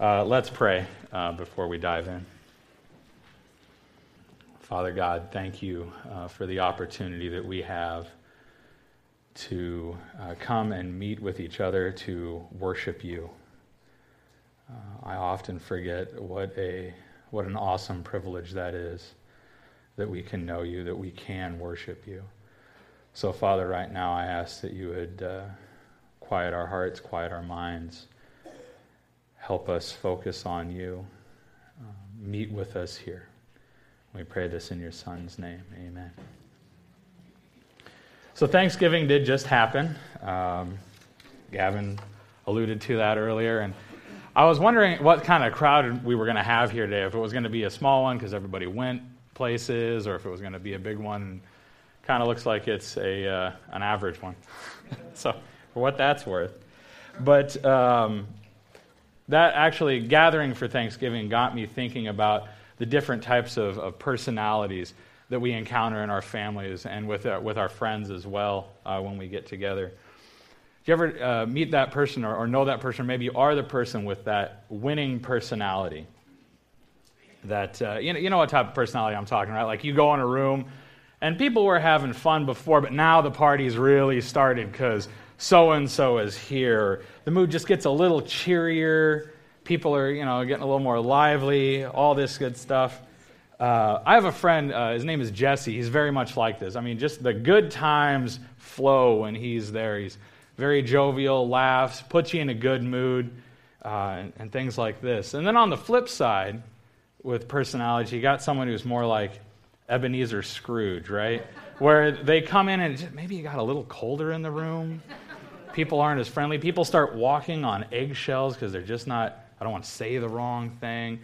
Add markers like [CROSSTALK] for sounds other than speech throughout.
Uh, let's pray uh, before we dive in. Father God, thank you uh, for the opportunity that we have to uh, come and meet with each other to worship you. Uh, I often forget what, a, what an awesome privilege that is that we can know you, that we can worship you. So, Father, right now I ask that you would uh, quiet our hearts, quiet our minds Help us focus on you. Uh, meet with us here. We pray this in your Son's name. Amen. So, Thanksgiving did just happen. Um, Gavin alluded to that earlier. And I was wondering what kind of crowd we were going to have here today. If it was going to be a small one because everybody went places, or if it was going to be a big one. Kind of looks like it's a, uh, an average one. [LAUGHS] so, for what that's worth. But um, that actually, gathering for Thanksgiving, got me thinking about the different types of, of personalities that we encounter in our families and with our, with our friends as well uh, when we get together. Do you ever uh, meet that person or, or know that person? Maybe you are the person with that winning personality. That, uh, you, know, you know what type of personality I'm talking about. Like you go in a room and people were having fun before, but now the party's really started because so and so is here. The mood just gets a little cheerier. People are, you know, getting a little more lively, all this good stuff. Uh, I have a friend, uh, his name is Jesse. He's very much like this. I mean, just the good times flow when he's there. He's very jovial, laughs, puts you in a good mood, uh, and, and things like this. And then on the flip side, with personality, you got someone who's more like Ebenezer Scrooge, right? Where they come in and maybe you got a little colder in the room people aren't as friendly. People start walking on eggshells because they're just not, I don't want to say the wrong thing.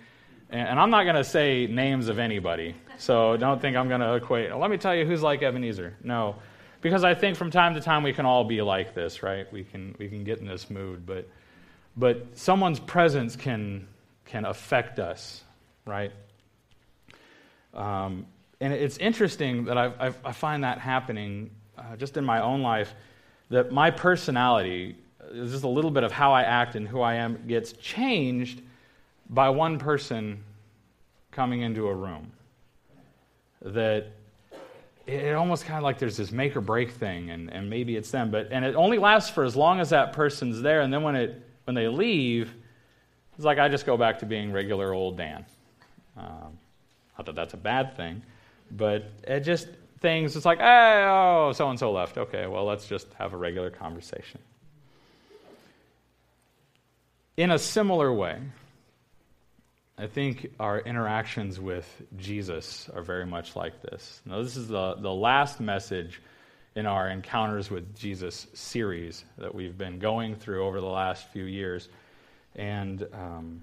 And, and I'm not going to say names of anybody. So don't think I'm going to equate. Let me tell you who's like Ebenezer. No. Because I think from time to time we can all be like this, right? We can, we can get in this mood. But, but someone's presence can, can affect us, right? Um, and it's interesting that I've, I've, i find that happening uh, just in my own life that my personality, just a little bit of how I act and who I am, gets changed by one person coming into a room. That it almost kind of like there's this make or break thing, and, and maybe it's them, but and it only lasts for as long as that person's there, and then when it when they leave, it's like I just go back to being regular old Dan. Um, not that that's a bad thing, but it just things. It's like, oh, so and so left. Okay, well, let's just have a regular conversation. In a similar way, I think our interactions with Jesus are very much like this. Now, this is the, the last message in our Encounters with Jesus series that we've been going through over the last few years. And um,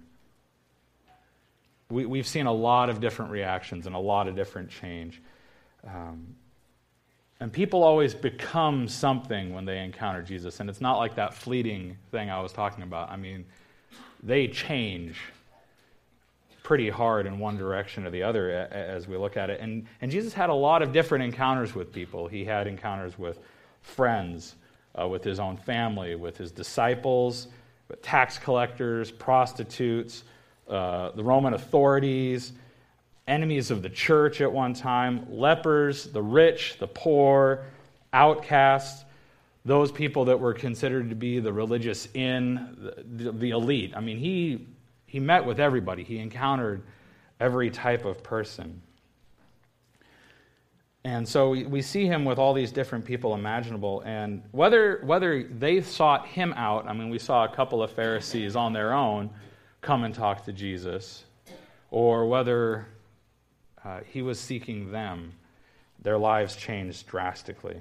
we, we've seen a lot of different reactions and a lot of different change. Um, and people always become something when they encounter Jesus. And it's not like that fleeting thing I was talking about. I mean, they change pretty hard in one direction or the other as we look at it. And, and Jesus had a lot of different encounters with people. He had encounters with friends, uh, with his own family, with his disciples, with tax collectors, prostitutes, uh, the Roman authorities, enemies of the church at one time, lepers, the rich, the poor, outcasts, those people that were considered to be the religious in, the, the, elite. I mean, he, he met with everybody, he encountered every type of person. And so we, we see him with all these different people imaginable. And whether, whether they sought him out, I mean, we saw a couple of Pharisees on their own come and talk to Jesus, or whether uh, he was seeking them, their lives changed drastically.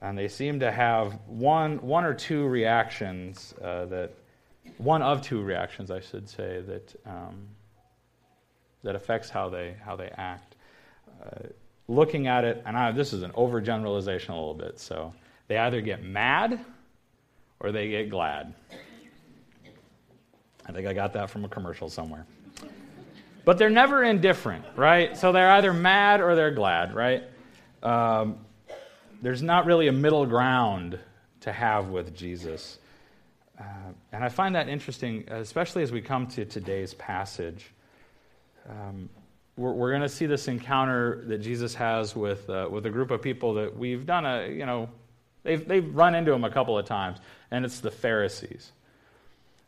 And they seem to have one, one or two reactions uh, that, one of two reactions, I should say, that, um, that affects how they, how they act. Uh, looking at it, and I, this is an overgeneralization a little bit, so they either get mad or they get glad. I think I got that from a commercial somewhere. But they're never indifferent, right? So they're either mad or they're glad, right? Um, there's not really a middle ground to have with Jesus. Uh, and I find that interesting, especially as we come to today's passage. Um, we're, we're going to see this encounter that Jesus has with, uh, with a group of people that we've done a, you know, they've, they've run into him a couple of times, and it's the Pharisees.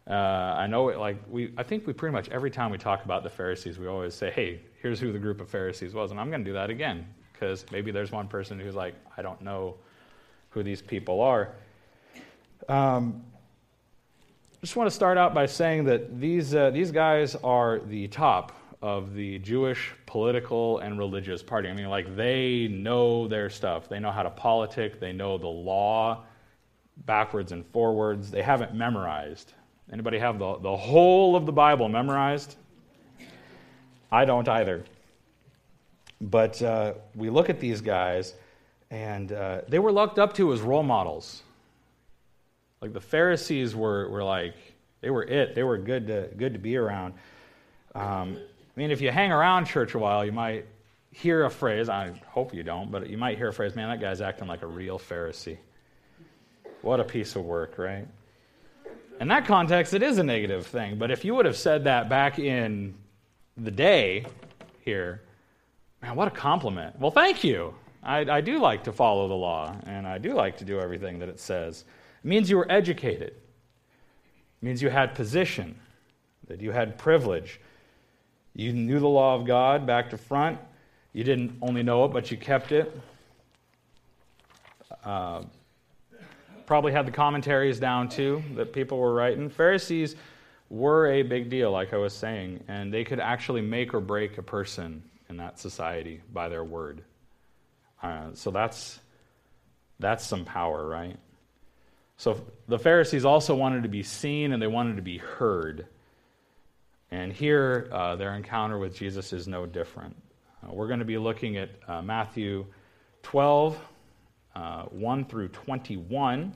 Uh, I know, it, like we, I think we pretty much every time we talk about the Pharisees, we always say, "Hey, here's who the group of Pharisees was," and I'm going to do that again because maybe there's one person who's like, "I don't know who these people are." Um, just want to start out by saying that these uh, these guys are the top of the Jewish political and religious party. I mean, like they know their stuff. They know how to politic. They know the law backwards and forwards. They haven't memorized. Anybody have the, the whole of the Bible memorized? I don't either. But uh, we look at these guys, and uh, they were looked up to as role models. Like the Pharisees were, were like, they were it. They were good to, good to be around. Um, I mean, if you hang around church a while, you might hear a phrase. I hope you don't, but you might hear a phrase, man, that guy's acting like a real Pharisee. What a piece of work, right? In that context, it is a negative thing. But if you would have said that back in the day here, man, what a compliment. Well, thank you. I, I do like to follow the law, and I do like to do everything that it says. It means you were educated, it means you had position, that you had privilege. You knew the law of God back to front. You didn't only know it, but you kept it. Uh, probably had the commentaries down too that people were writing. Pharisees were a big deal, like I was saying, and they could actually make or break a person in that society by their word. Uh, so that's that's some power, right? So the Pharisees also wanted to be seen and they wanted to be heard. And here, uh, their encounter with Jesus is no different. Uh, we're going to be looking at uh, Matthew 12, uh, 1 through 21.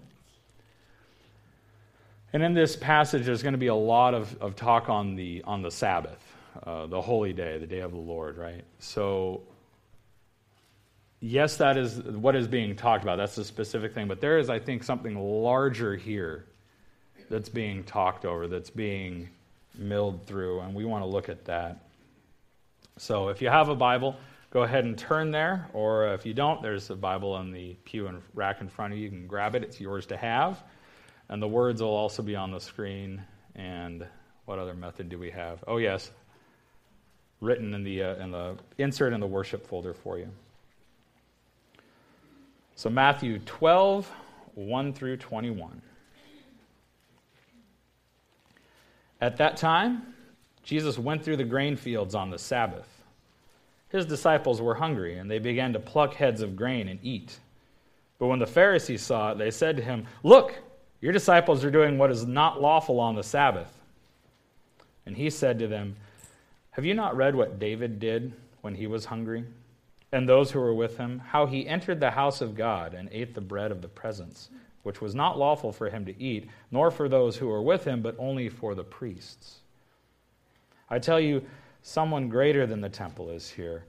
And in this passage, there's going to be a lot of, of talk on the, on the Sabbath, uh, the holy day, the day of the Lord, right? So, yes, that is what is being talked about. That's a specific thing. But there is, I think, something larger here that's being talked over, that's being milled through, and we want to look at that. So, if you have a Bible, go ahead and turn there, or if you don't, there's a Bible on the pew and rack in front of you. You can grab it, it's yours to have. And the words will also be on the screen. And what other method do we have? Oh, yes, written in the, uh, in the insert in the worship folder for you. So, Matthew 12, 1 through 21. At that time, Jesus went through the grain fields on the Sabbath. His disciples were hungry, and they began to pluck heads of grain and eat. But when the Pharisees saw it, they said to him, Look, your disciples are doing what is not lawful on the Sabbath. And he said to them, Have you not read what David did when he was hungry? And those who were with him, how he entered the house of God and ate the bread of the presence, which was not lawful for him to eat, nor for those who were with him, but only for the priests. I tell you, someone greater than the temple is here.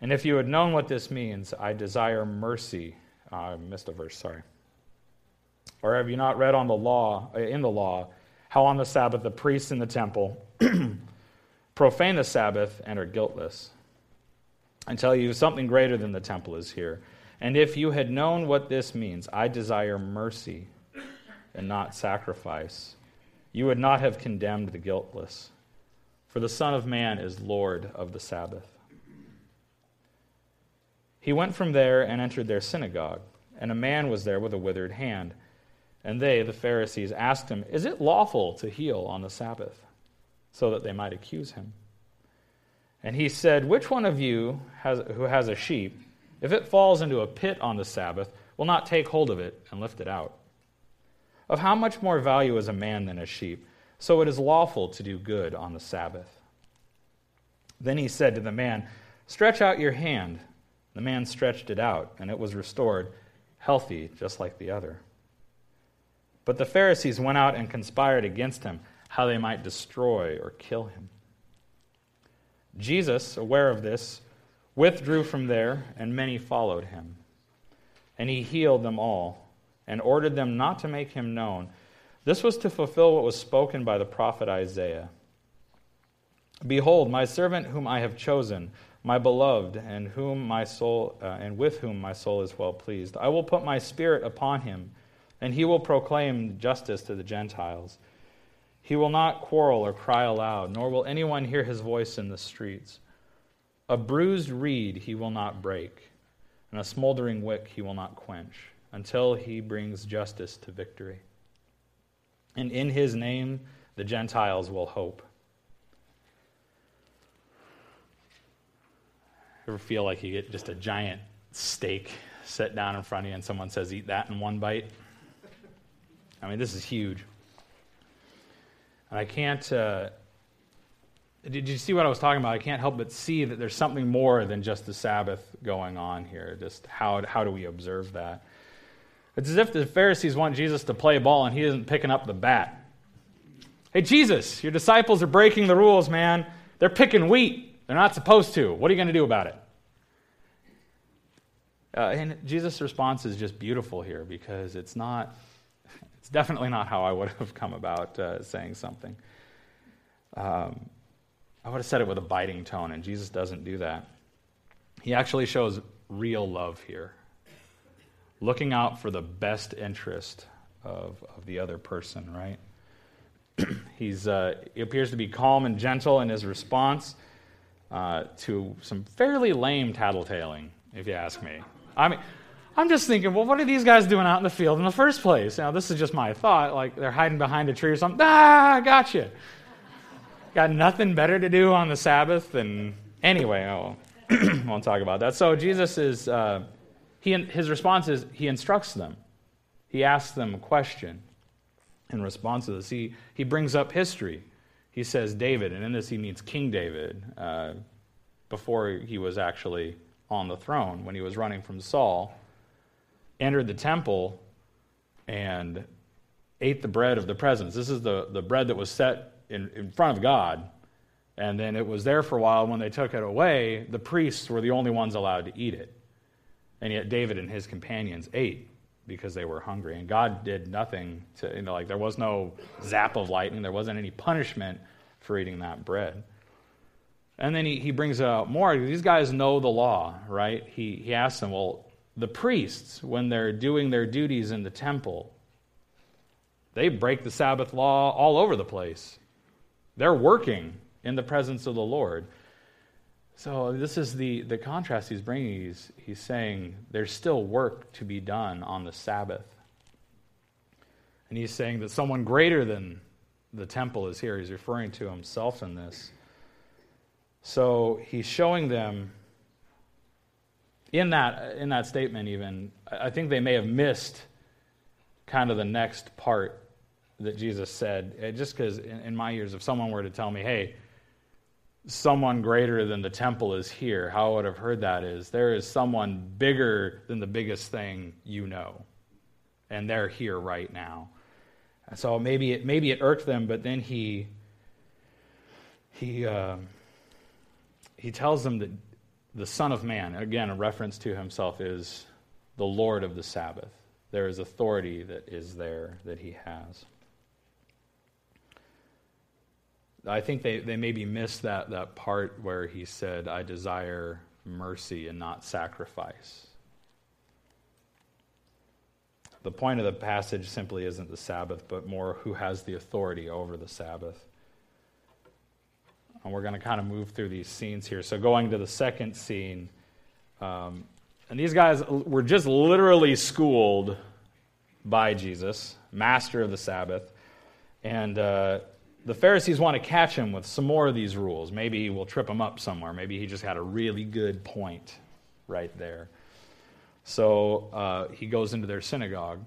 And if you had known what this means, I desire mercy. Uh, I missed a verse, sorry. Or have you not read on the law, uh, in the law, how on the Sabbath the priests in the temple [CLEARS THROAT] profane the Sabbath and are guiltless? I tell you, something greater than the temple is here. And if you had known what this means, I desire mercy and not sacrifice, you would not have condemned the guiltless. For the Son of Man is Lord of the Sabbath. He went from there and entered their synagogue, and a man was there with a withered hand. And they, the Pharisees, asked him, Is it lawful to heal on the Sabbath? So that they might accuse him. And he said, Which one of you has, who has a sheep, if it falls into a pit on the Sabbath, will not take hold of it and lift it out? Of how much more value is a man than a sheep? So it is lawful to do good on the Sabbath. Then he said to the man, Stretch out your hand. The man stretched it out, and it was restored, healthy, just like the other. But the Pharisees went out and conspired against him, how they might destroy or kill him. Jesus, aware of this, withdrew from there, and many followed him. And he healed them all, and ordered them not to make him known, This was to fulfill what was spoken by the prophet Isaiah. Behold, my servant whom I have chosen, my beloved, and whom my soul uh, and with whom my soul is well pleased. I will put my spirit upon him, and he will proclaim justice to the Gentiles. He will not quarrel or cry aloud, nor will anyone hear his voice in the streets. A bruised reed he will not break, and a smoldering wick he will not quench, until he brings justice to victory. And in his name the Gentiles will hope. Ever feel like you get just a giant steak set down in front of you and someone says, Eat that in one bite? I mean, this is huge. And I can't. Uh, did you see what I was talking about? I can't help but see that there's something more than just the Sabbath going on here. Just how, how do we observe that? It's as if the Pharisees want Jesus to play ball and he isn't picking up the bat. Hey, Jesus, your disciples are breaking the rules, man. They're picking wheat. They're not supposed to. What are you going to do about it? Uh, and Jesus' response is just beautiful here because it's not, [LAUGHS] it's definitely not how I would have come about uh, saying something. Um, I would have said it with a biting tone, and Jesus doesn't do that. He actually shows real love here, looking out for the best interest of, of the other person, right? [CLEARS THROAT] He's, uh, he appears to be calm and gentle in his response uh, to some fairly lame tattletaling, if you ask me. I mean, I'm just thinking, well, what are these guys doing out in the field in the first place? Now, this is just my thought. Like they're hiding behind a tree or something. Ah, gotcha. Got nothing better to do on the Sabbath. And anyway, I [CLEARS THROAT] won't talk about that. So Jesus is, uh, he, his response is he instructs them. He asks them a question in response to this. He, he brings up history he says David, and in this he means King David, uh, before he was actually on the throne, when he was running from Saul, entered the temple and ate the bread of the presence. This is the, the bread that was set in, in front of God. And then it was there for a while. When they took it away, the priests were the only ones allowed to eat it. And yet David and his companions ate because they were hungry. And God did nothing to, you know, like there was no zap of lightning, there wasn't any punishment for eating that bread. And then he, he brings out more. These guys know the law, right? He, he asks them, well, the priests, when they're doing their duties in the temple, they break the Sabbath law all over the place. They're working in the presence of the Lord. So this is the, the contrast he's bringing. He's, he's saying there's still work to be done on the Sabbath. And he's saying that someone greater than the temple is here. He's referring to himself in this. So he's showing them in that, in that statement, even, I think they may have missed kind of the next part that Jesus said. Eh, just because in, in my years, if someone were to tell me, hey, someone greater than the temple is here, how I would have heard that is there is someone bigger than the biggest thing you know, and they're here right now. So maybe it maybe it irked them, but then he he uh, he tells them that the Son of Man, again a reference to himself, is the Lord of the Sabbath. There is authority that is there that he has. I think they, they maybe missed that, that part where he said, I desire mercy and not sacrifice. The point of the passage simply isn't the Sabbath, but more who has the authority over the Sabbath. And we're going to kind of move through these scenes here. So, going to the second scene, um, and these guys were just literally schooled by Jesus, master of the Sabbath. And uh, the Pharisees want to catch him with some more of these rules. Maybe he will trip him up somewhere. Maybe he just had a really good point right there. So uh, he goes into their synagogue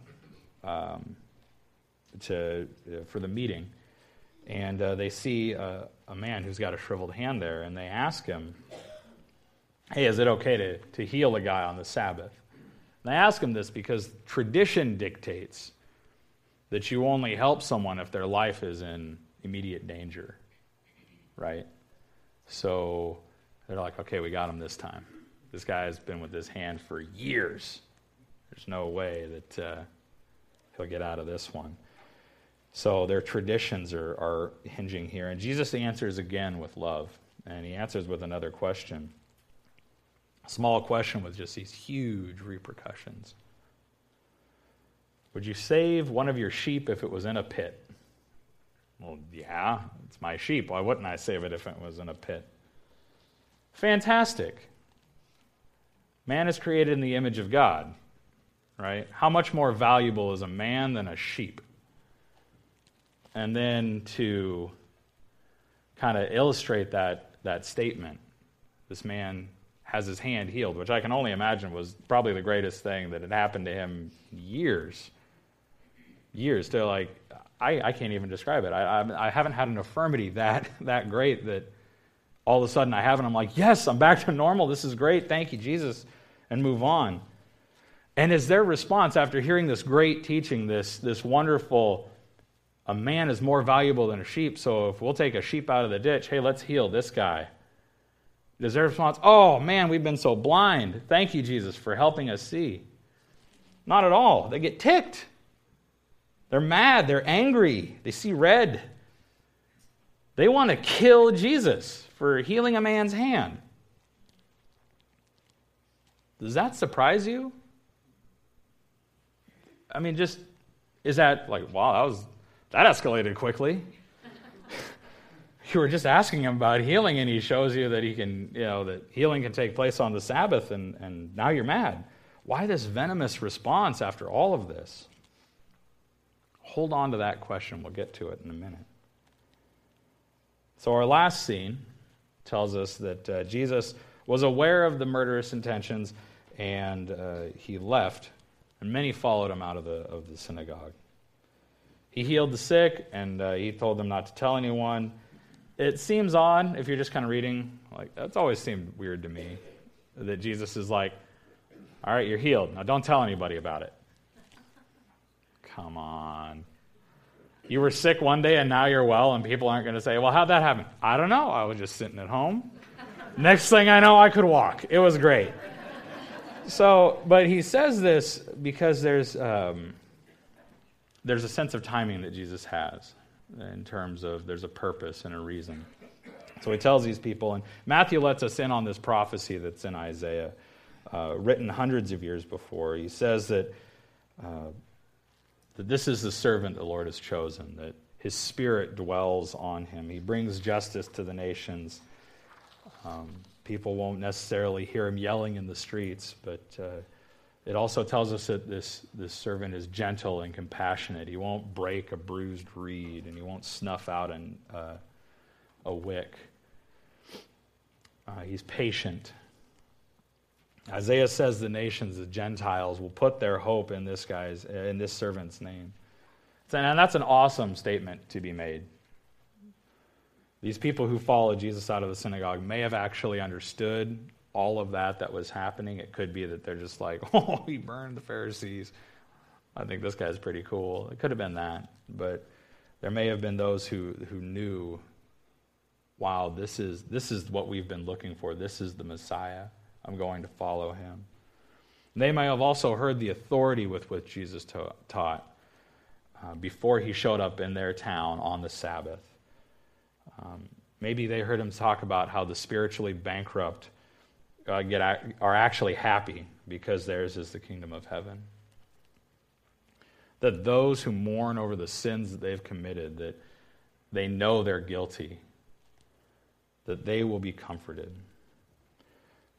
um, to, uh, for the meeting, and uh, they see a, a man who's got a shriveled hand there, and they ask him, Hey, is it okay to, to heal a guy on the Sabbath? And I ask him this because tradition dictates that you only help someone if their life is in immediate danger, right? So they're like, okay, we got him this time. This guy has been with his hand for years. There's no way that uh, he'll get out of this one. So their traditions are, are hinging here. And Jesus answers again with love. And he answers with another question. A small question with just these huge repercussions. Would you save one of your sheep if it was in a pit? Well, yeah, it's my sheep. Why wouldn't I save it if it was in a pit? Fantastic. Man is created in the image of God, right? How much more valuable is a man than a sheep? And then to kind of illustrate that, that statement, this man has his hand healed, which I can only imagine was probably the greatest thing that had happened to him years. Years to like, I, I can't even describe it. I, I, I haven't had an infirmity that, [LAUGHS] that great that all of a sudden I have, and I'm like, yes, I'm back to normal. This is great. Thank you, Jesus, and move on. And as their response after hearing this great teaching, this, this wonderful, a man is more valuable than a sheep, so if we'll take a sheep out of the ditch, hey, let's heal this guy. Does their response, oh man, we've been so blind. Thank you, Jesus, for helping us see? Not at all. They get ticked. They're mad. They're angry. They see red. They want to kill Jesus for healing a man's hand. Does that surprise you? I mean, just is that like, wow, that was that escalated quickly. [LAUGHS] you were just asking him about healing, and he shows you that he can, you know, that healing can take place on the Sabbath, and, and now you're mad. Why this venomous response after all of this? Hold on to that question. We'll get to it in a minute. So, our last scene tells us that uh, Jesus was aware of the murderous intentions and uh, he left, and many followed him out of the, of the synagogue. He healed the sick and uh, he told them not to tell anyone. It seems odd if you're just kind of reading, like, that's always seemed weird to me that Jesus is like, all right, you're healed. Now don't tell anybody about it. Come on. You were sick one day and now you're well, and people aren't going to say, Well, how'd that happen? I don't know. I was just sitting at home. Next thing I know, I could walk. It was great. So, but he says this because there's, um, there's a sense of timing that Jesus has in terms of there's a purpose and a reason. So he tells these people, and Matthew lets us in on this prophecy that's in Isaiah, uh, written hundreds of years before. He says that. Uh, that this is the servant the Lord has chosen, that his spirit dwells on him. He brings justice to the nations. Um, people won't necessarily hear him yelling in the streets, but uh, it also tells us that this, this servant is gentle and compassionate. He won't break a bruised reed, and he won't snuff out an, uh, a wick. Uh, he's patient Isaiah says the nations, the Gentiles, will put their hope in this guy's, in this servant's name. And that's an awesome statement to be made. These people who followed Jesus out of the synagogue may have actually understood all of that that was happening. It could be that they're just like, [LAUGHS] oh, he burned the Pharisees. I think this guy's pretty cool. It could have been that. But there may have been those who, who knew, wow, this is, this is what we've been looking for. This is the Messiah. I'm going to follow him. They may have also heard the authority with which Jesus taught uh, before he showed up in their town on the Sabbath. Um, maybe they heard him talk about how the spiritually bankrupt uh, get, are actually happy because theirs is the kingdom of heaven. That those who mourn over the sins that they've committed, that they know they're guilty, that they will be comforted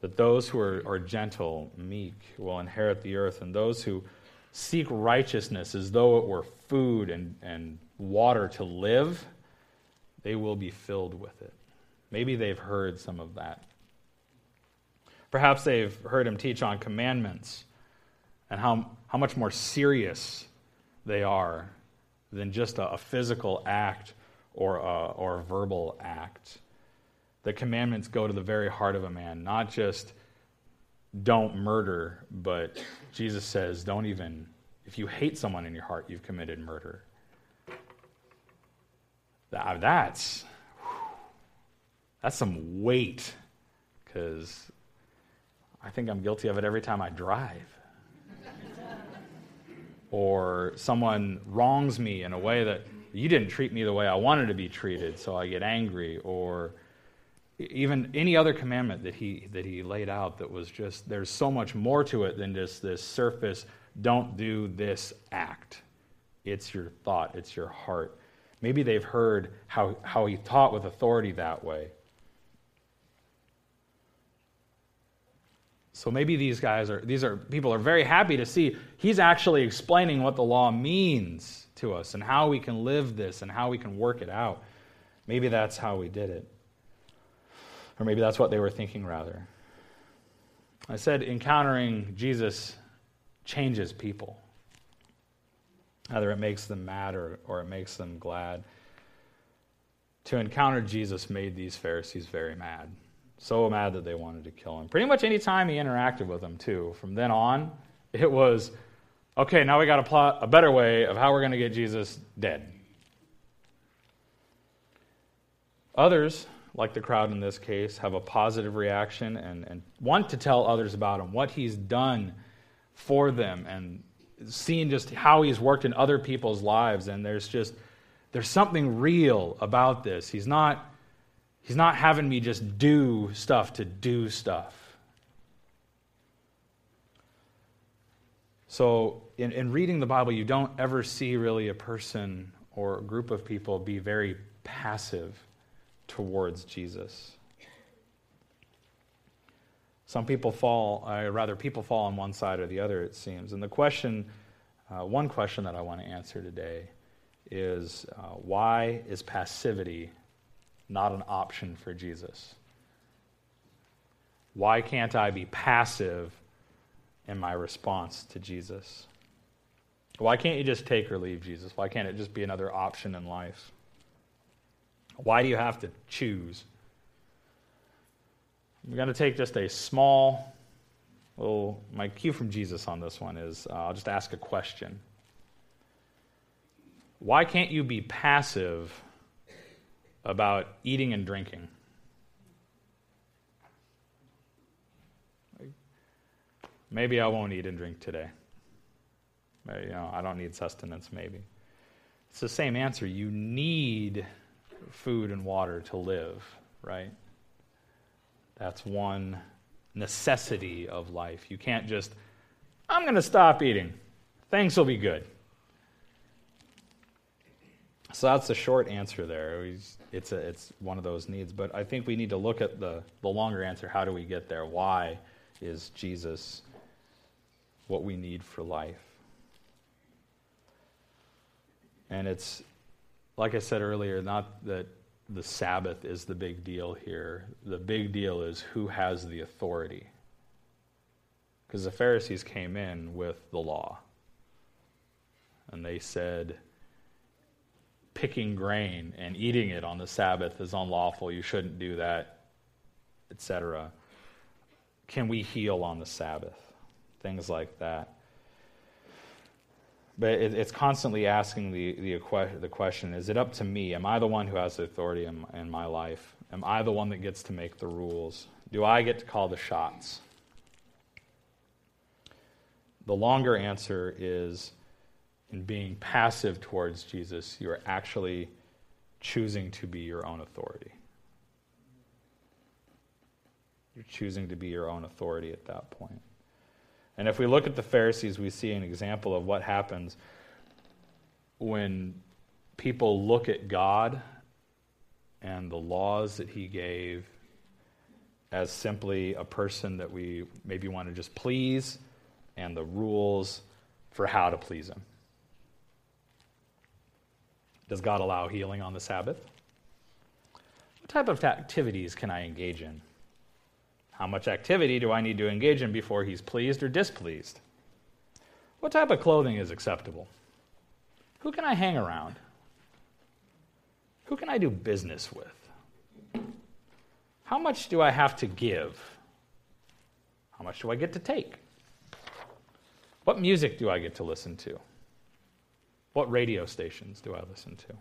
that those who are, are gentle, meek, will inherit the earth, and those who seek righteousness as though it were food and, and water to live, they will be filled with it. Maybe they've heard some of that. Perhaps they've heard him teach on commandments and how, how much more serious they are than just a, a physical act or a, or a verbal act the commandments go to the very heart of a man, not just don't murder, but Jesus says, don't even, if you hate someone in your heart, you've committed murder. Uh, that's, that's some weight, because I think I'm guilty of it every time I drive. or someone wrongs me in a way that you didn't treat me the way I wanted to be treated, so I get angry, or even any other commandment that he that he laid out that was just there's so much more to it than just this surface don't do this act. It's your thought it's your heart. Maybe they've heard how, how he taught with authority that way. So maybe these guys are these are people are very happy to see he's actually explaining what the law means to us and how we can live this and how we can work it out. Maybe that's how we did it or maybe that's what they were thinking, rather. I said encountering Jesus changes people. Either it makes them mad or, or it makes them glad. To encounter Jesus made these Pharisees very mad. So mad that they wanted to kill him. Pretty much any time he interacted with them, too. From then on, [LAUGHS] it was okay, now we got to plot a better way of how we're going to get Jesus dead. Others like the crowd in this case, have a positive reaction and, and want to tell others about him, what he's done for them, and seeing just how he's worked in other people's lives. And there's just, there's something real about this. He's not, he's not having me just do stuff to do stuff. So, in, in reading the Bible, you don't ever see really a person or a group of people be very passive towards Jesus. Some people fall, uh, rather, people fall on one side or the other, it seems. And the question, uh, one question that I want to answer today is uh, why is passivity not an option for Jesus? Why can't I be passive in my response to Jesus? Why can't you just take or leave Jesus? Why can't it just be another option in life? Why do you have to choose? We're going to take just a small little, my cue from Jesus on this one is uh, I'll just ask a question. Why can't you be passive about eating and drinking? Maybe I won't eat and drink today. Maybe, you know, I don't need sustenance, maybe. It's the same answer. You need food and water to live, right? That's one necessity of life. You can't just, I'm going to stop eating. Things will be good. So that's the short answer there. It's, a, it's one of those needs. But I think we need to look at the, the longer answer. How do we get there? Why is Jesus what we need for life? And it's like I said earlier, not that the Sabbath is the big deal here. The big deal is who has the authority. Because the Pharisees came in with the law. And they said, picking grain and eating it on the Sabbath is unlawful. You shouldn't do that, etc. Can we heal on the Sabbath? Things like that. But it, it's constantly asking the, the, the question is it up to me? Am I the one who has the authority in, in my life? Am I the one that gets to make the rules? Do I get to call the shots? The longer answer is in being passive towards Jesus, you are actually choosing to be your own authority. You're choosing to be your own authority at that point. And if we look at the Pharisees, we see an example of what happens when people look at God and the laws that He gave as simply a person that we maybe want to just please and the rules for how to please Him. Does God allow healing on the Sabbath? What type of activities can I engage in? How much activity do I need to engage in before he's pleased or displeased? What type of clothing is acceptable? Who can I hang around? Who can I do business with? How much do I have to give? How much do I get to take? What music do I get to listen to? What radio stations do I listen to?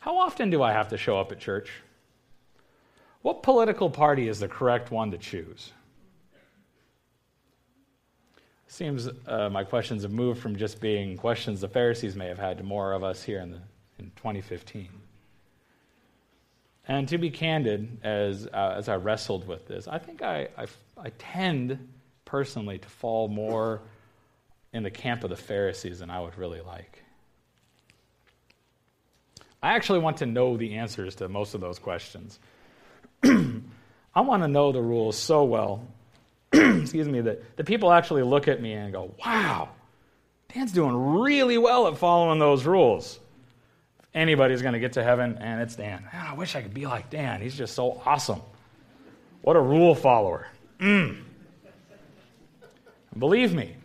How often do I have to show up at church? What political party is the correct one to choose? Seems uh, my questions have moved from just being questions the Pharisees may have had to more of us here in the, in 2015. And to be candid, as, uh, as I wrestled with this, I think I, I, I tend personally to fall more in the camp of the Pharisees than I would really like. I actually want to know the answers to most of those questions. [CLEARS THROAT] I want to know the rules so well, [CLEARS THROAT] excuse me, that, the people actually look at me and go, wow, Dan's doing really well at following those rules. If anybody's going to get to heaven, and it's Dan. Man, I wish I could be like Dan. He's just so awesome. What a rule follower. Mm. Believe me,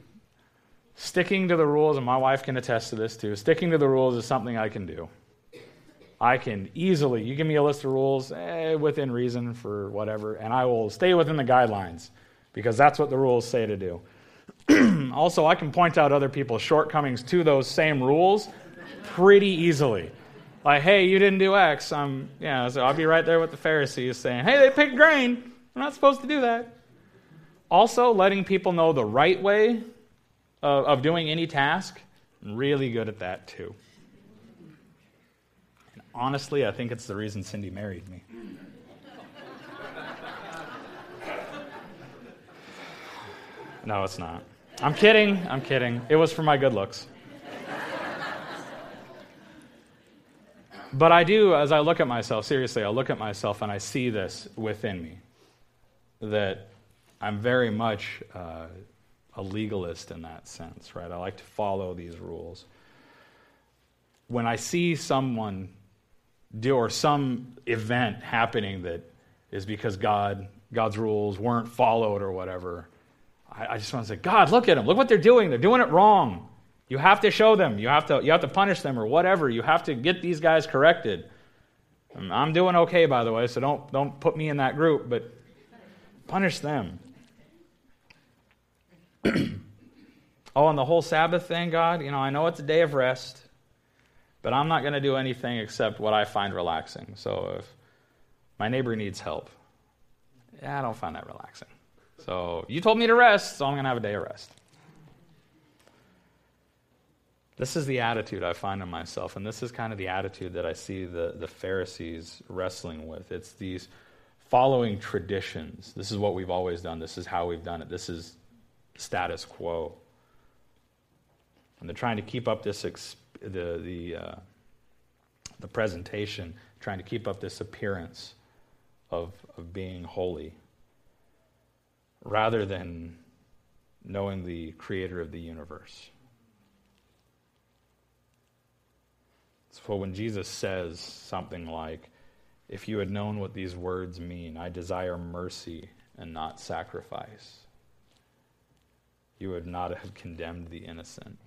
sticking to the rules, and my wife can attest to this too, sticking to the rules is something I can do. I can easily, you give me a list of rules eh, within reason for whatever, and I will stay within the guidelines because that's what the rules say to do. [CLEARS THROAT] also, I can point out other people's shortcomings to those same rules pretty easily. Like, hey, you didn't do X. I'm, yeah, so I'll be right there with the Pharisees saying, hey, they picked grain. We're not supposed to do that. Also, letting people know the right way of, of doing any task, I'm really good at that too. Honestly, I think it's the reason Cindy married me. No, it's not. I'm kidding. I'm kidding. It was for my good looks. But I do, as I look at myself, seriously, I look at myself and I see this within me that I'm very much uh, a legalist in that sense, right? I like to follow these rules. When I see someone or some event happening that is because God God's rules weren't followed or whatever. I, I just want to say, God, look at them. Look what they're doing. They're doing it wrong. You have to show them. You have to you have to punish them or whatever. You have to get these guys corrected. I'm doing okay, by the way, so don't don't put me in that group, but punish them. [CLEARS THROAT] oh, and the whole Sabbath thing, God, you know, I know it's a day of rest. But I'm not going to do anything except what I find relaxing. So if my neighbor needs help, yeah, I don't find that relaxing. So you told me to rest, so I'm going to have a day of rest. This is the attitude I find in myself, and this is kind of the attitude that I see the, the Pharisees wrestling with. It's these following traditions. This is what we've always done, this is how we've done it, this is status quo. And they're trying to keep up this the the uh, the presentation, trying to keep up this appearance of of being holy, rather than knowing the Creator of the universe. So when Jesus says something like, "If you had known what these words mean, I desire mercy and not sacrifice." You would not have condemned the innocent.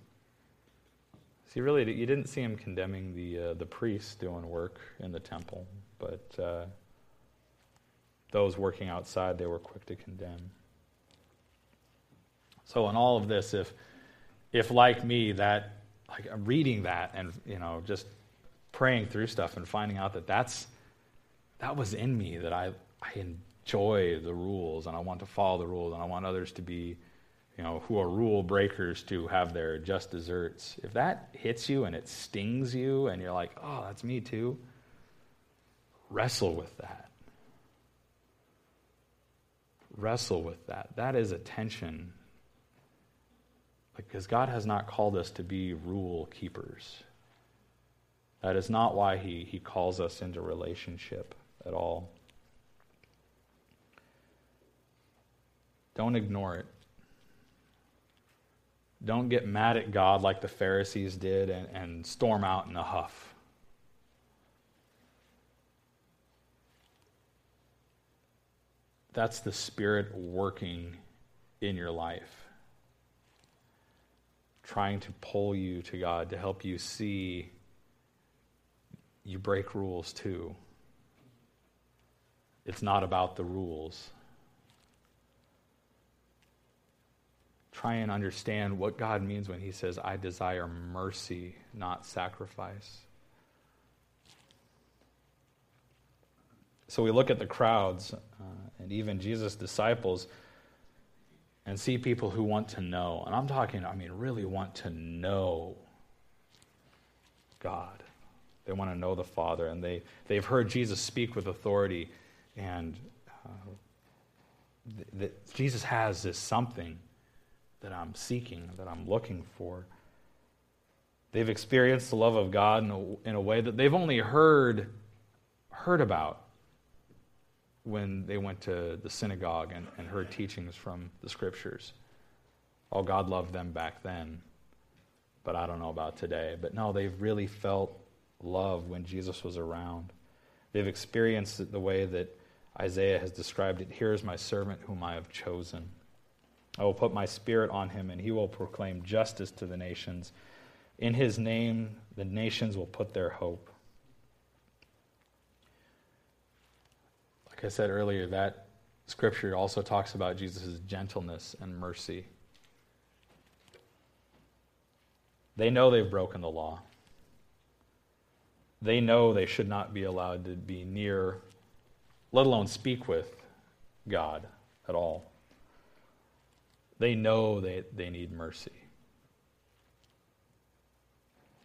See, really, you didn't see him condemning the, uh, the priests doing work in the temple, but uh, those working outside, they were quick to condemn. So, in all of this, if, if like me, that, like, I'm reading that and, you know, just praying through stuff and finding out that that's, that was in me, that I, I enjoy the rules and I want to follow the rules and I want others to be you know, who are rule breakers to have their just desserts, if that hits you and it stings you and you're like, oh, that's me too, wrestle with that. Wrestle with that. That is a tension. Because God has not called us to be rule keepers. That is not why He, he calls us into relationship at all. Don't ignore it. Don't get mad at God like the Pharisees did and, and storm out in a huff. That's the Spirit working in your life, trying to pull you to God, to help you see you break rules too. It's not about the rules. Try and understand what God means when He says, I desire mercy, not sacrifice. So we look at the crowds uh, and even Jesus' disciples and see people who want to know. And I'm talking, I mean, really want to know God. They want to know the Father, and they, they've heard Jesus speak with authority, and uh, th- that Jesus has this something that I'm seeking, that I'm looking for. They've experienced the love of God in a, in a way that they've only heard, heard about when they went to the synagogue and, and heard teachings from the scriptures. Oh, God loved them back then, but I don't know about today. But no, they've really felt love when Jesus was around. They've experienced it the way that Isaiah has described it. Here is my servant whom I have chosen. I will put my spirit on him, and he will proclaim justice to the nations. In his name, the nations will put their hope. Like I said earlier, that scripture also talks about Jesus' gentleness and mercy. They know they've broken the law. They know they should not be allowed to be near, let alone speak with God at all. They know they, they need mercy.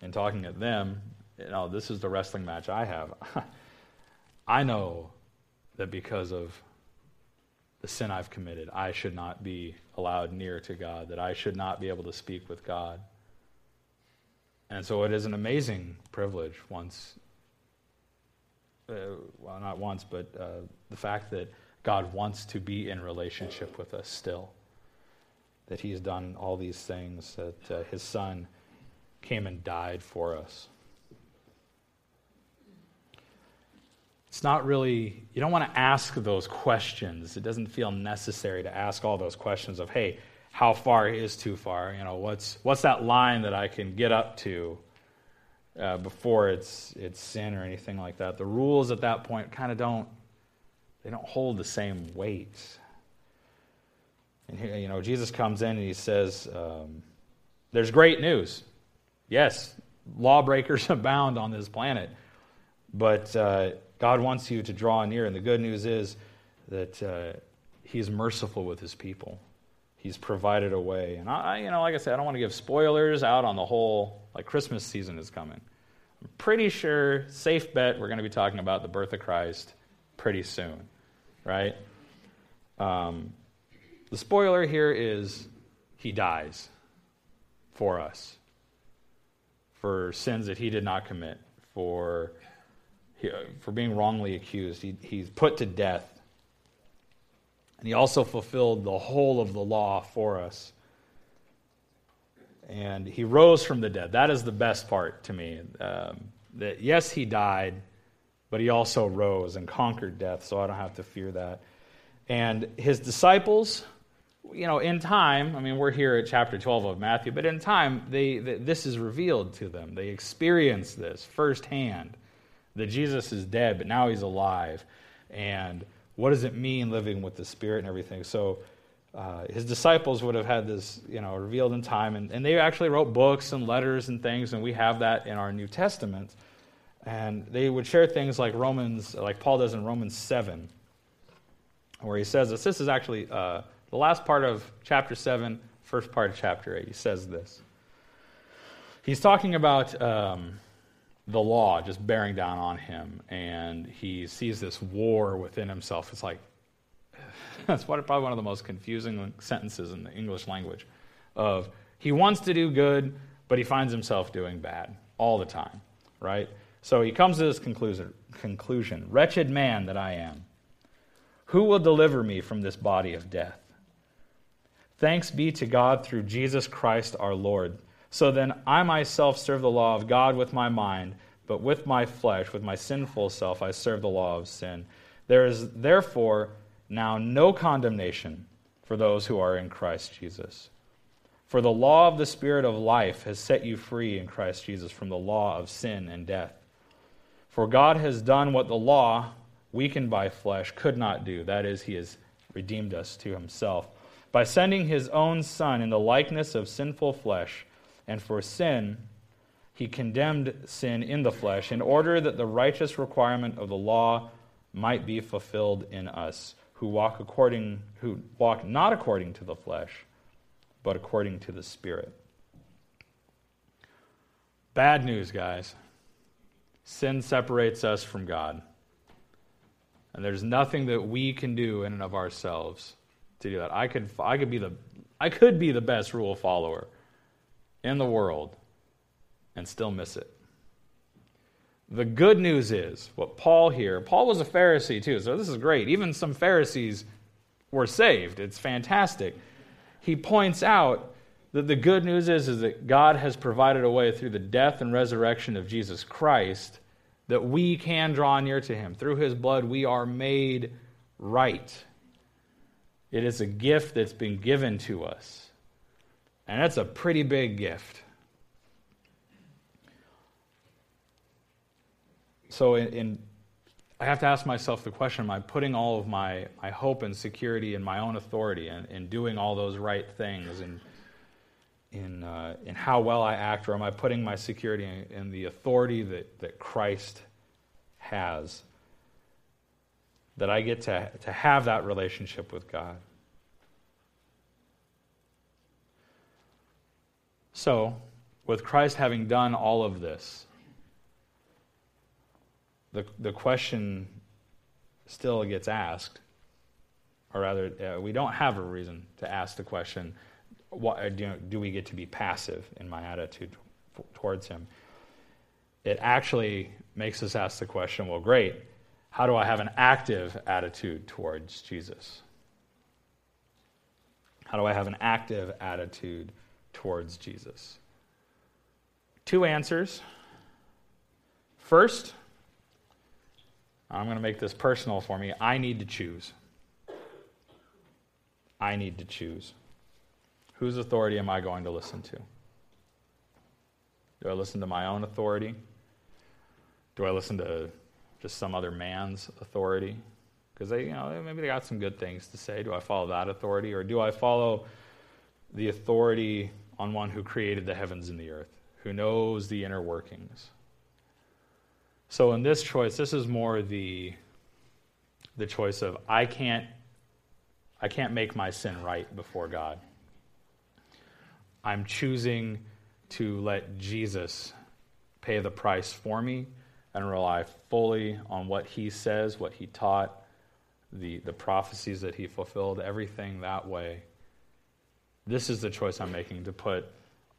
And talking at them, you know, this is the wrestling match I have. [LAUGHS] I know that because of the sin I've committed, I should not be allowed near to God, that I should not be able to speak with God. And so it is an amazing privilege once, uh, well, not once, but uh, the fact that God wants to be in relationship with us still that he's done all these things, that uh, his son came and died for us. It's not really, you don't want to ask those questions. It doesn't feel necessary to ask all those questions of, hey, how far is too far? You know, what's, what's that line that I can get up to uh, before it's, it's sin or anything like that? The rules at that point kind of don't, they don't hold the same weight. And here, you know, Jesus comes in and he says, um, There's great news. Yes, lawbreakers [LAUGHS] abound on this planet, but uh, God wants you to draw near. And the good news is that uh, He's merciful with His people. He's provided a way. And I, you know, like I said, I don't want to give spoilers out on the whole, like Christmas season is coming. I'm pretty sure, safe bet, we're going to be talking about the birth of Christ pretty soon, right? Um, the spoiler here is he dies for us, for sins that he did not commit, for, for being wrongly accused. He, he's put to death. And he also fulfilled the whole of the law for us. And he rose from the dead. That is the best part to me. Um, that yes, he died, but he also rose and conquered death, so I don't have to fear that. And his disciples, you know, in time, I mean, we're here at chapter 12 of Matthew, but in time, they, they, this is revealed to them. They experience this firsthand that Jesus is dead, but now he's alive. And what does it mean living with the Spirit and everything? So, uh, his disciples would have had this, you know, revealed in time, and, and they actually wrote books and letters and things, and we have that in our New Testament. And they would share things like Romans, like Paul does in Romans 7, where he says this. This is actually uh, the last part of chapter 7, first part of chapter 8, he says this. He's talking about um, the law just bearing down on him, and he sees this war within himself. It's like, [LAUGHS] that's probably one of the most confusing sentences in the English language of he wants to do good, but he finds himself doing bad all the time, right? So he comes to this conclusion, conclusion Wretched man that I am, who will deliver me from this body of death? Thanks be to God through Jesus Christ our Lord. So then, I myself serve the law of God with my mind, but with my flesh, with my sinful self, I serve the law of sin. There is therefore now no condemnation for those who are in Christ Jesus. For the law of the Spirit of life has set you free in Christ Jesus from the law of sin and death. For God has done what the law, weakened by flesh, could not do. That is, He has redeemed us to Himself by sending his own Son in the likeness of sinful flesh, and for sin, he condemned sin in the flesh in order that the righteous requirement of the law might be fulfilled in us who walk according who walk not according to the flesh but according to the spirit bad news guys sin separates us from God. And there's nothing that we can do in and of ourselves to do that. I could, I could, be, the, I could be the best rule follower in the world and still miss it. The good news is what Paul here, Paul was a Pharisee too, so this is great. Even some Pharisees were saved. It's fantastic. He points out that the good news is, is that God has provided a way through the death and resurrection of Jesus Christ that we can draw near to him. Through his blood, we are made right. It is a gift that's been given to us. And that's a pretty big gift. So, in, in, I have to ask myself the question Am I putting all of my, my hope and security in my own authority and, and doing all those right things and in, uh, in how well I act, or am I putting my security in, in the authority that, that Christ has? That I get to, to have that relationship with God. So, with Christ having done all of this, the, the question still gets asked, or rather, uh, we don't have a reason to ask the question what, uh, do, do we get to be passive in my attitude towards Him? It actually makes us ask the question well, great, how do I have an active attitude towards Jesus? How do I have an active attitude towards Jesus? Two answers. First, I'm going to make this personal for me. I need to choose. I need to choose. Whose authority am I going to listen to? Do I listen to my own authority? Do I listen to just some other man's authority? Because they, you know, maybe they got some good things to say. Do I follow that authority, or do I follow the authority on one who created the heavens and the earth, who knows the inner workings? So in this choice, this is more the the choice of I can't I can't make my sin right before God. I'm choosing to let Jesus pay the price for me and rely fully on what he says, what he taught, the, the prophecies that he fulfilled, everything that way. This is the choice I'm making to put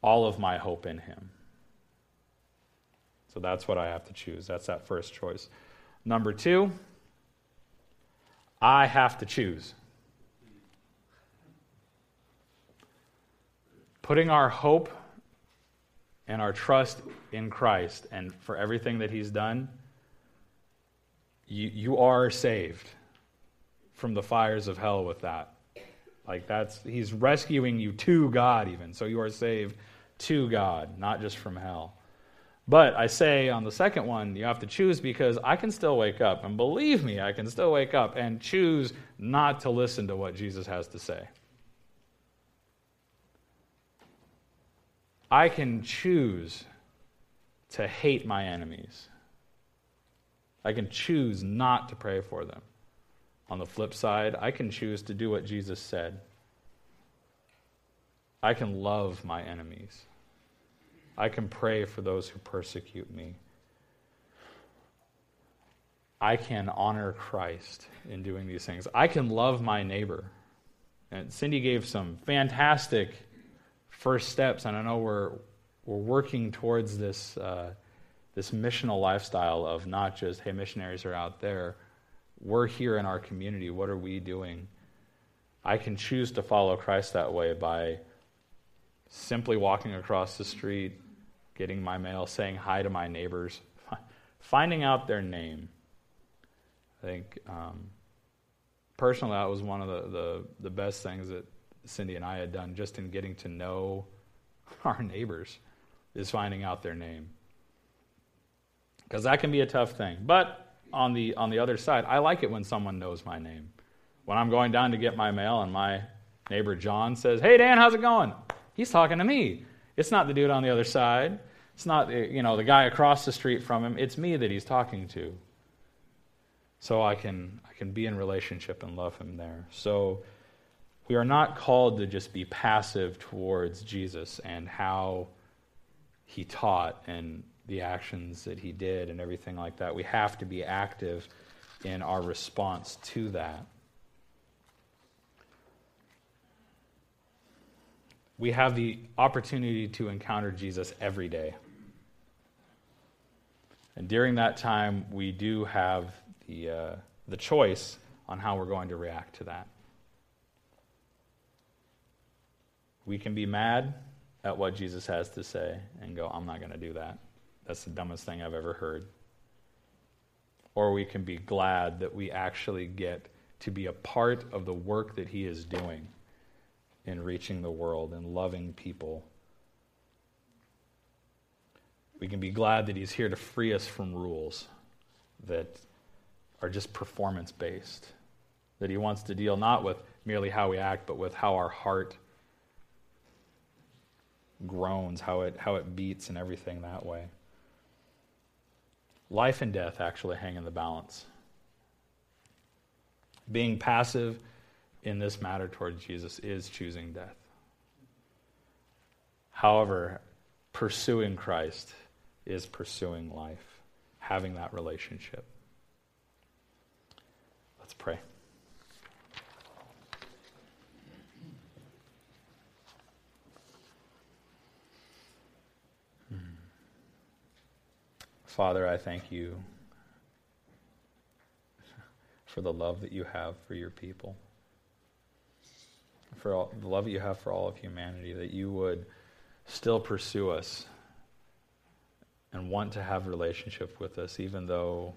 all of my hope in him. So that's what I have to choose. That's that first choice. Number two, I have to choose. putting our hope and our trust in Christ and for everything that He's done, you, you are saved from the fires of hell with that. Like that's, He's rescuing you to God, even. So you are saved to God, not just from hell. But I say on the second one, you have to choose because I can still wake up. And believe me, I can still wake up and choose not to listen to what Jesus has to say. I can choose to hate my enemies. I can choose not to pray for them. On the flip side, I can choose to do what Jesus said. I can love my enemies. I can pray for those who persecute me. I can honor Christ in doing these things. I can love my neighbor. And Cindy gave some fantastic first steps, and I know we're we're working towards this uh, this missional lifestyle of not just hey missionaries are out there, we're here in our community. What are we doing? I can choose to follow Christ that way by simply walking across the street, getting my mail, saying hi to my neighbors, [LAUGHS] finding out their name. I think um, personally that was one of the, the, the best things that Cindy and I had done just in getting to know [LAUGHS] our neighbors is finding out their name. Because that can be a tough thing. But on the, on the other side, I like it when someone knows my name. When I'm going down to get my mail and my neighbor John says, Hey, Dan, how's it going? He's talking to me. It's not the dude on the other side. It's not eh, you know, the guy across the street from him. It's me that he's talking to. So I can, I can be in relationship and love him there. So we are not called to just be passive towards Jesus and how he taught and the actions that he did and everything like that. We have to be active in our response to that. We have the opportunity to encounter Jesus every day. And during that time, we do have the, uh, the choice on how we're going to react to that. We can be mad at what Jesus has to say and go, I'm not going to do that. That's the dumbest thing I've ever heard. Or we can be glad that we actually get to be a part of the work that he is doing in reaching the world and loving people. We can be glad that he's here to free us from rules that are just performance based. That he wants to deal not with merely how we act, but with how our heart groans, how it, how it beats, and everything that way. Life and death actually hang in the balance. Being passive in this matter towards Jesus is choosing death. However, pursuing Christ is pursuing life, having that relationship. Let's pray. Father, I thank you for the love that you have for your people, for all, the love that you have for all of humanity, that you would still pursue us and want to have a relationship with us, even though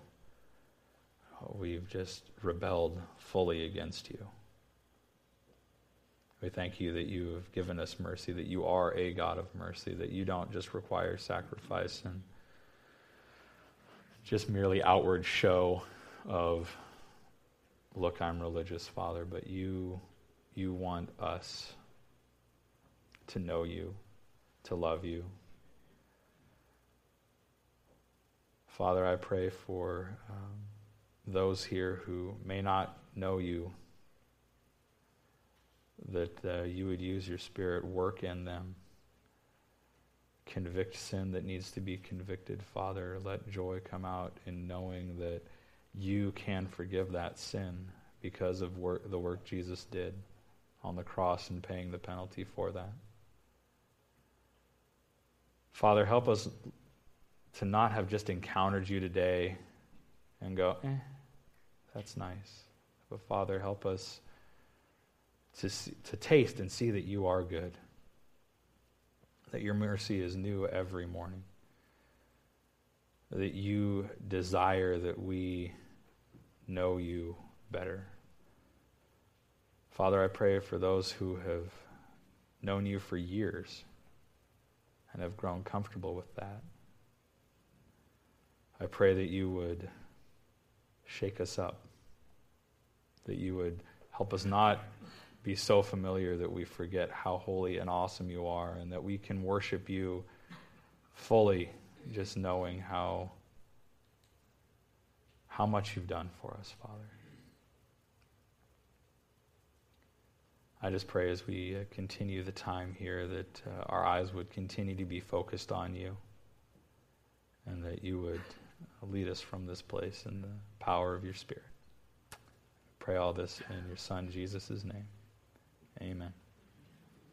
we've just rebelled fully against you. We thank you that you have given us mercy, that you are a God of mercy, that you don't just require sacrifice and just merely outward show of look i'm religious father but you you want us to know you to love you. Father i pray for um, those here who may not know you that uh, you would use your spirit work in them convict sin that needs to be convicted, Father. Let joy come out in knowing that you can forgive that sin because of work, the work Jesus did on the cross and paying the penalty for that. Father, help us to not have just encountered you today and go, eh, that's nice. But Father, help us to, see, to taste and see that you are good that your mercy is new every morning, that you desire that we know you better. Father, I pray for those who have known you for years and have grown comfortable with that. I pray that you would shake us up, that you would help us not be so familiar that we forget how holy and awesome you are, and that we can worship you fully, just knowing how, how much you've done for us, Father. I just pray as we uh, continue the time here that uh, our eyes would continue to be focused on you and that you would lead us from this place in the power of your Spirit. Pray all this in your Son, Jesus' name. Amen.